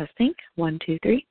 Testing. One, two, three.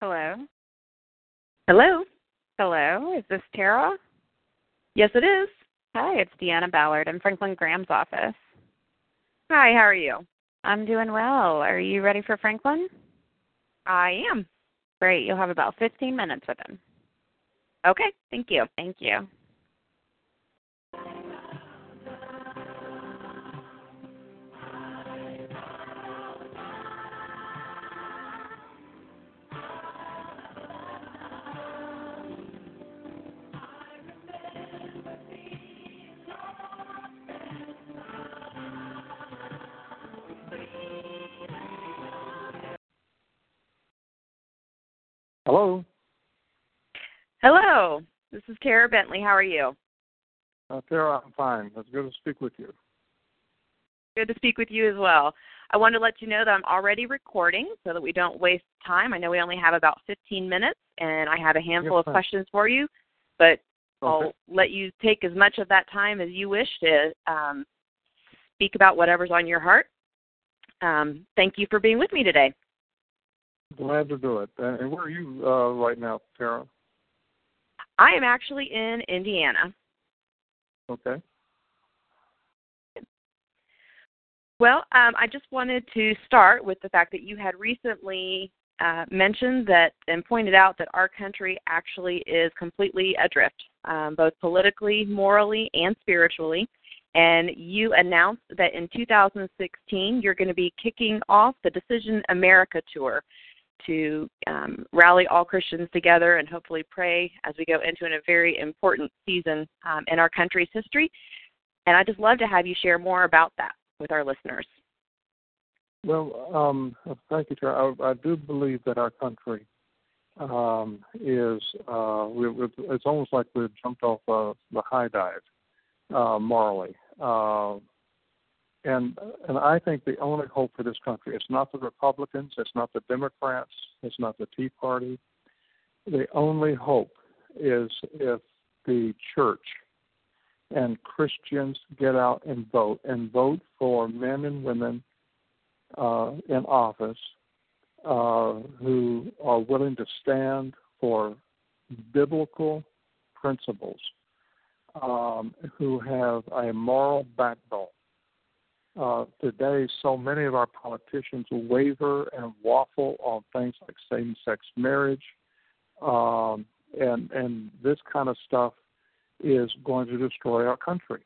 Hello. Hello. Hello. Is this Tara? Yes, it is. Hi, it's Deanna Ballard in Franklin Graham's office. Hi, how are you? I'm doing well. Are you ready for Franklin? I am. Great. You'll have about 15 minutes with him. Okay, thank you. Thank you. Hello. Hello. This is Tara Bentley. How are you? Uh, Tara, I'm fine. It's good to speak with you. Good to speak with you as well. I wanted to let you know that I'm already recording so that we don't waste time. I know we only have about 15 minutes, and I have a handful Yes, of ma'am. questions for you, but I'll let you take as much of that time as you wish to um, speak about whatever's on your heart. Um, thank you for being with me today. Glad to do it. And where are you uh, right now, Tara? I am actually in Indiana. Okay. Well, um, I just wanted to start with the fact that you had recently uh, mentioned that and pointed out that our country actually is completely adrift, um, both politically, morally, and spiritually. And you announced that in 2016 you're going to be kicking off the Decision America tour to um, rally all Christians together and hopefully pray as we go into a very important season um, in our country's history. And I'd just love to have you share more about that with our listeners. Well, um, thank you, Tara. I, I, do believe that our country um, is, uh, we, it's almost like we've jumped off uh, the high dive uh, morally. And and I think the only hope for this country is not the Republicans, it's not the Democrats, it's not the Tea Party. The only hope is if the church and Christians get out and vote and vote for men and women uh, in office uh, who are willing to stand for biblical principles, um, who have a moral backbone. Uh, today, so many of our politicians waver and waffle on things like same-sex marriage, um, and and this kind of stuff is going to destroy our country.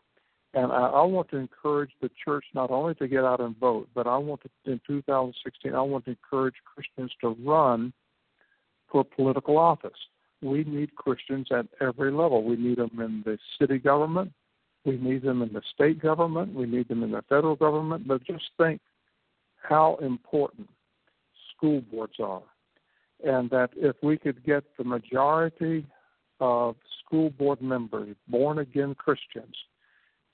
And I, I want to encourage the church not only to get out and vote, but I want to, in 2016, I want to encourage Christians to run for political office. We need Christians at every level. We need them in the city government. We need them in the state government. We need them in the federal government. But just think how important school boards are. And that if we could get the majority of school board members, born again Christians,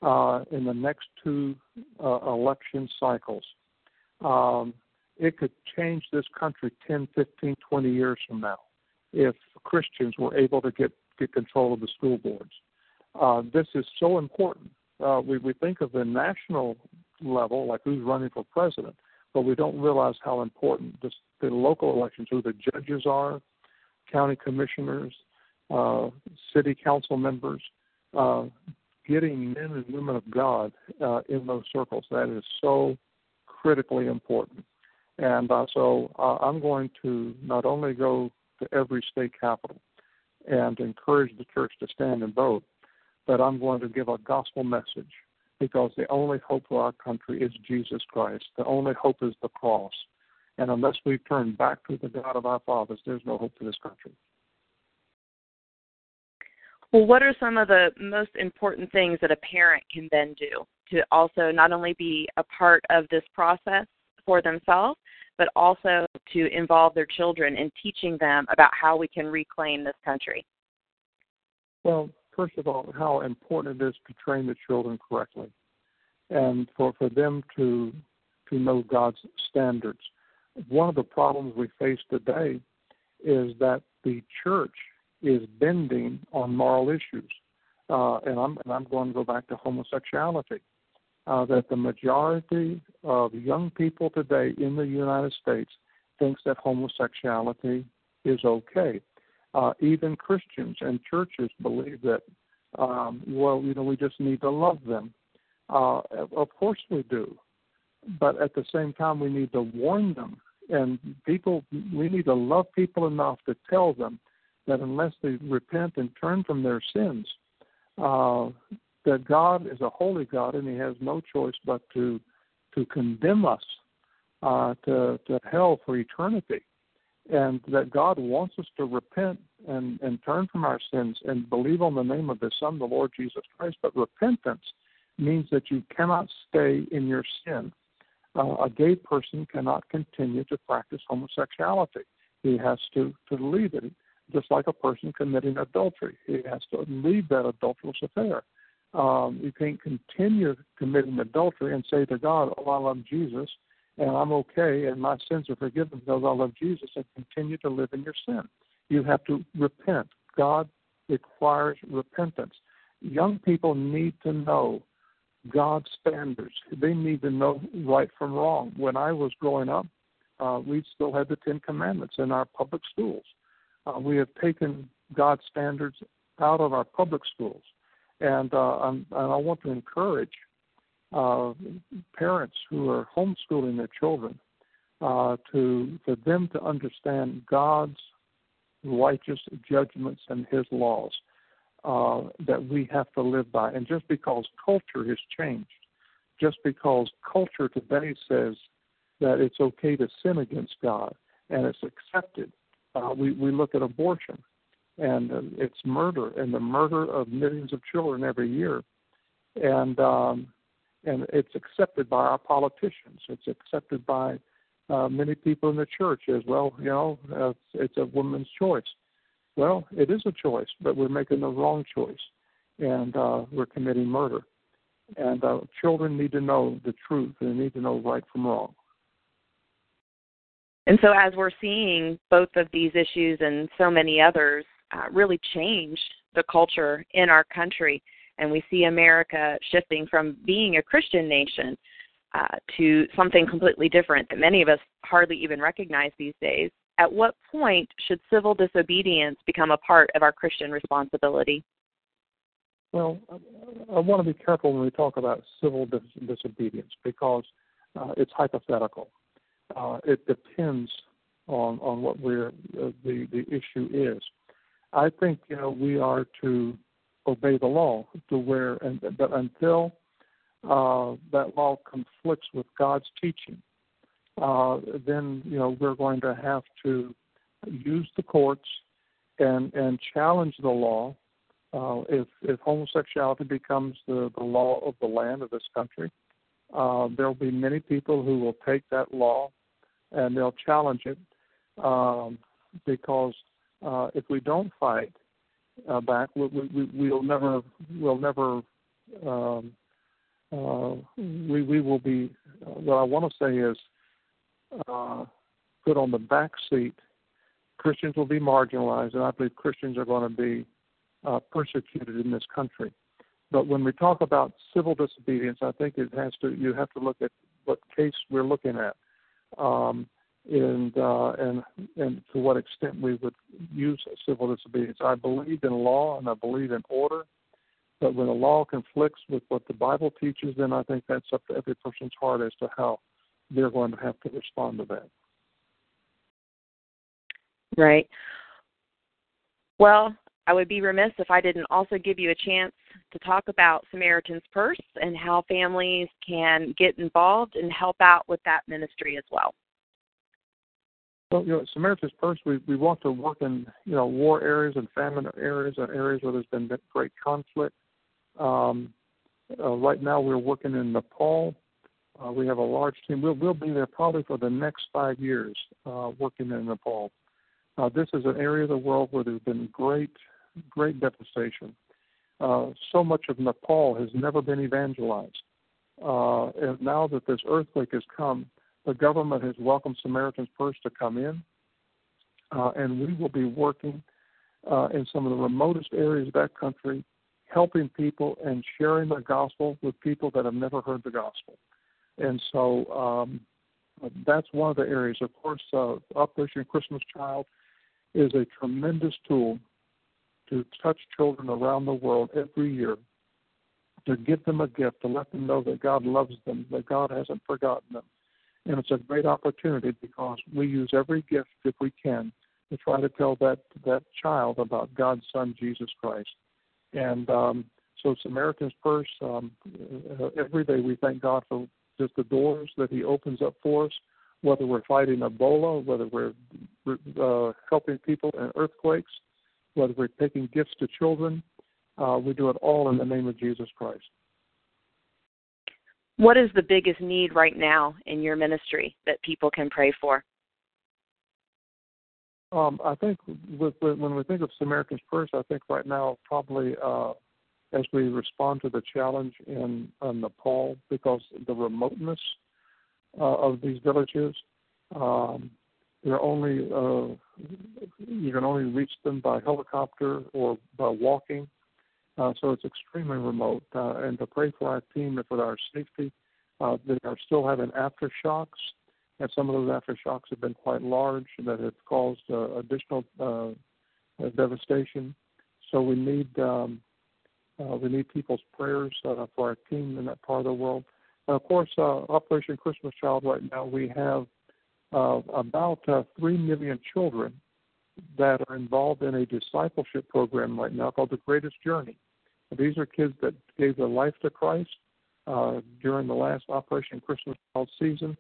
uh, in the next two uh, election cycles, um, it could change this country 10, 15, 20 years from now if Christians were able to get, get control of the school boards. Uh, this is so important. Uh, we, we think of the national level, like who's running for president, but we don't realize how important this, the local elections, who the judges are, county commissioners, uh, city council members, uh, getting men and women of God uh, in those circles. That is so critically important. And uh, so uh, I'm going to not only go to every state capital and encourage the church to stand and vote, but I'm going to give a gospel message because the only hope for our country is Jesus Christ. The only hope is the cross. And unless we turn back to the God of our fathers, there's no hope for this country. Well, what are some of the most important things that a parent can then do to also not only be a part of this process for themselves, but also to involve their children in teaching them about how we can reclaim this country? Well, first of all, how important it is to train the children correctly and for, for them to to know God's standards. One of the problems we face today is that the church is bending on moral issues. Uh, and I'm and I'm going to go back to homosexuality. Uh, that the majority of young people today in the United States thinks that homosexuality is okay. Uh, even Christians and churches believe that. Um, well, you know, we just need to love them. Uh, of course we do, but at the same time we need to warn them. And people, we need to love people enough to tell them that unless they repent and turn from their sins, uh, that God is a holy God and He has no choice but to to condemn us uh, to to hell for eternity, and that God wants us to repent and and turn from our sins and believe on the name of His Son, the Lord Jesus Christ. But repentance means that you cannot stay in your sin. Uh, a gay person cannot continue to practice homosexuality. He has to to leave it just like a person committing adultery. He has to leave that adulterous affair. Um, you can't continue committing adultery and say to God, Oh, I love Jesus and I'm okay and my sins are forgiven because I love Jesus and continue to live in your sin. You have to repent. God requires repentance. Young people need to know God's standards. They need to know right from wrong. When I was growing up, uh, we still had the Ten Commandments in our public schools. Uh, we have taken God's standards out of our public schools, and uh, and I want to encourage uh, parents who are homeschooling their children uh, to for them to understand God's righteous judgments and His laws uh, that we have to live by. And just because culture has changed, just because culture today says that it's okay to sin against God and it's accepted, uh, we we look at abortion and uh, it's murder and the murder of millions of children every year, and um, and it's accepted by our politicians. It's accepted by uh, many people in the church as well. You know, uh, it's a woman's choice. Well, it is a choice, but we're making the wrong choice, and uh, we're committing murder. And uh, children need to know the truth. They need to know right from wrong. And so, as we're seeing both of these issues and so many others uh, really change the culture in our country, and we see America shifting from being a Christian nation uh, to something completely different that many of us hardly even recognize these days. At what point should civil disobedience become a part of our Christian responsibility? Well, I want to be careful when we talk about civil dis- disobedience because uh, it's hypothetical. Uh, it depends on on what we're uh, the the issue is. I think you know we are to obey the law to where and but until uh, that law conflicts with God's teaching, uh, then you know we're going to have to use the courts and and challenge the law. Uh, if if homosexuality becomes the, the law of the land of this country, uh, there will be many people who will take that law and they'll challenge it um, because uh, if we don't fight uh, back, we, we, we'll never we'll never um, uh, we we will be. What I want to say is uh, put on the back seat. Christians will be marginalized, and I believe Christians are going to be uh, persecuted in this country. But when we talk about civil disobedience, I think it has to. You have to look at what case we're looking at. Um, and uh, and and to what extent we would use civil disobedience. I believe in law and I believe in order, but when the law conflicts with what the Bible teaches, then I think that's up to every person's heart as to how they're going to have to respond to that. Right. Well, I would be remiss if I didn't also give you a chance to talk about Samaritan's Purse and how families can get involved and help out with that ministry as well. Well, you know, Samaritan's Purse, we, we want to work in, you know, war areas and famine areas and areas where there's been great conflict. Um, uh, right now, we're working in Nepal. Uh, we have a large team. We'll, we'll be there probably for the next five years uh, working in Nepal. Uh, this is an area of the world where there's been great, great devastation. Uh, so much of Nepal has never been evangelized. Uh, and now that this earthquake has come, the government has welcomed Samaritan's Purse to come in, uh, and we will be working uh, in some of the remotest areas of that country, helping people and sharing the gospel with people that have never heard the gospel. And so um, that's one of the areas. Of course, uh, Operation Christmas Child is a tremendous tool to touch children around the world every year, to give them a gift, to let them know that God loves them, that God hasn't forgotten them, and it's a great opportunity because we use every gift if we can to try to tell that that child about God's Son Jesus Christ. And um, so Samaritan's Purse, um, uh, every day we thank God for just the doors that He opens up for us, whether we're fighting Ebola, whether we're uh, helping people in earthquakes, whether we're taking gifts to children. Uh, we do it all in the name of Jesus Christ. What is the biggest need right now in your ministry that people can pray for? Um, I think with, with, when we think of Samaritan's Purse, I think right now probably uh, as we respond to the challenge in, in Nepal because the remoteness uh, of these villages, um, they're only uh, you can only reach them by helicopter or by walking. Uh, so it's extremely remote. Uh, and to pray for our team and for our safety. Uh, they are still having aftershocks, and some of those aftershocks have been quite large that have caused uh, additional uh, devastation. So we need um, uh, we need people's prayers for our team in that part of the world. And of course, Operation Christmas Child right now we have about three million children that are involved in a discipleship program right now called the Greatest Journey. These are kids that gave their life to Christ uh, during the last Operation Christmas Child season,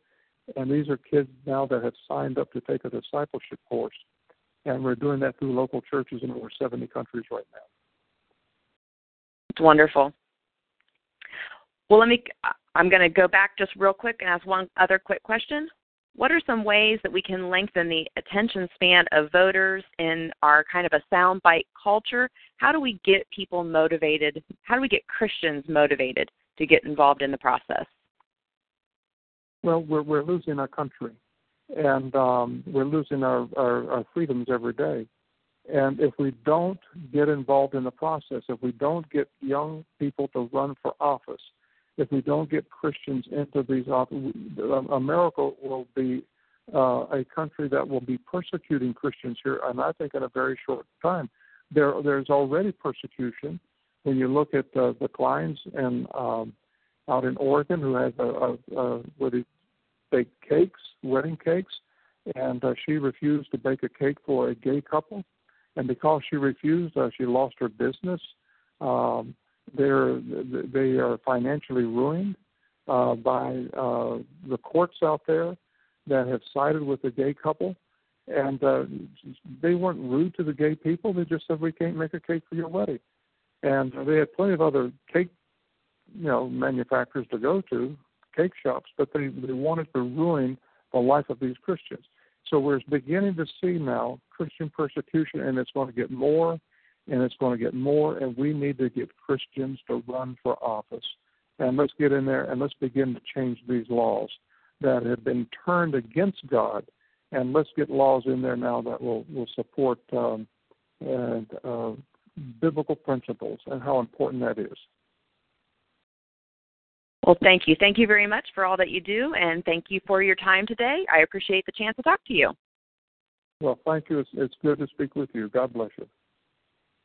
and these are kids now that have signed up to take a discipleship course, and we're doing that through local churches in over 70 countries right now. It's wonderful. Well, let me. I'm going to go back just real quick and ask one other quick question. What are some ways that we can lengthen the attention span of voters in our kind of a soundbite culture? How do we get people motivated? How do we get Christians motivated to get involved in the process? Well, we're we're losing our country, and um, we're losing our, our our freedoms every day. And if we don't get involved in the process, if we don't get young people to run for office, if we don't get Christians into these offices, America will be uh, a country that will be persecuting Christians here, and I think in a very short time. There, there's already persecution when you look at uh, the Kleins and um, out in Oregon who has a, a, a where they bake cakes, wedding cakes, and uh, she refused to bake a cake for a gay couple and because she refused, uh, she lost her business. Um, they're they are financially ruined uh, by uh, the courts out there that have sided with the gay couple, and uh, they weren't rude to the gay people. They just said we can't make a cake for your wedding, and they had plenty of other cake, you know, manufacturers to go to, cake shops, but they they wanted to ruin the life of these Christians. So we're beginning to see now Christian persecution, and it's going to get more, and it's going to get more, and we need to get Christians to run for office. And let's get in there and let's begin to change these laws that have been turned against God, and let's get laws in there now that will will support um, and uh, biblical principles and how important that is. Well, thank you. Thank you very much for all that you do, and thank you for your time today. I appreciate the chance to talk to you. Well, thank you. It's, it's good to speak with you. God bless you.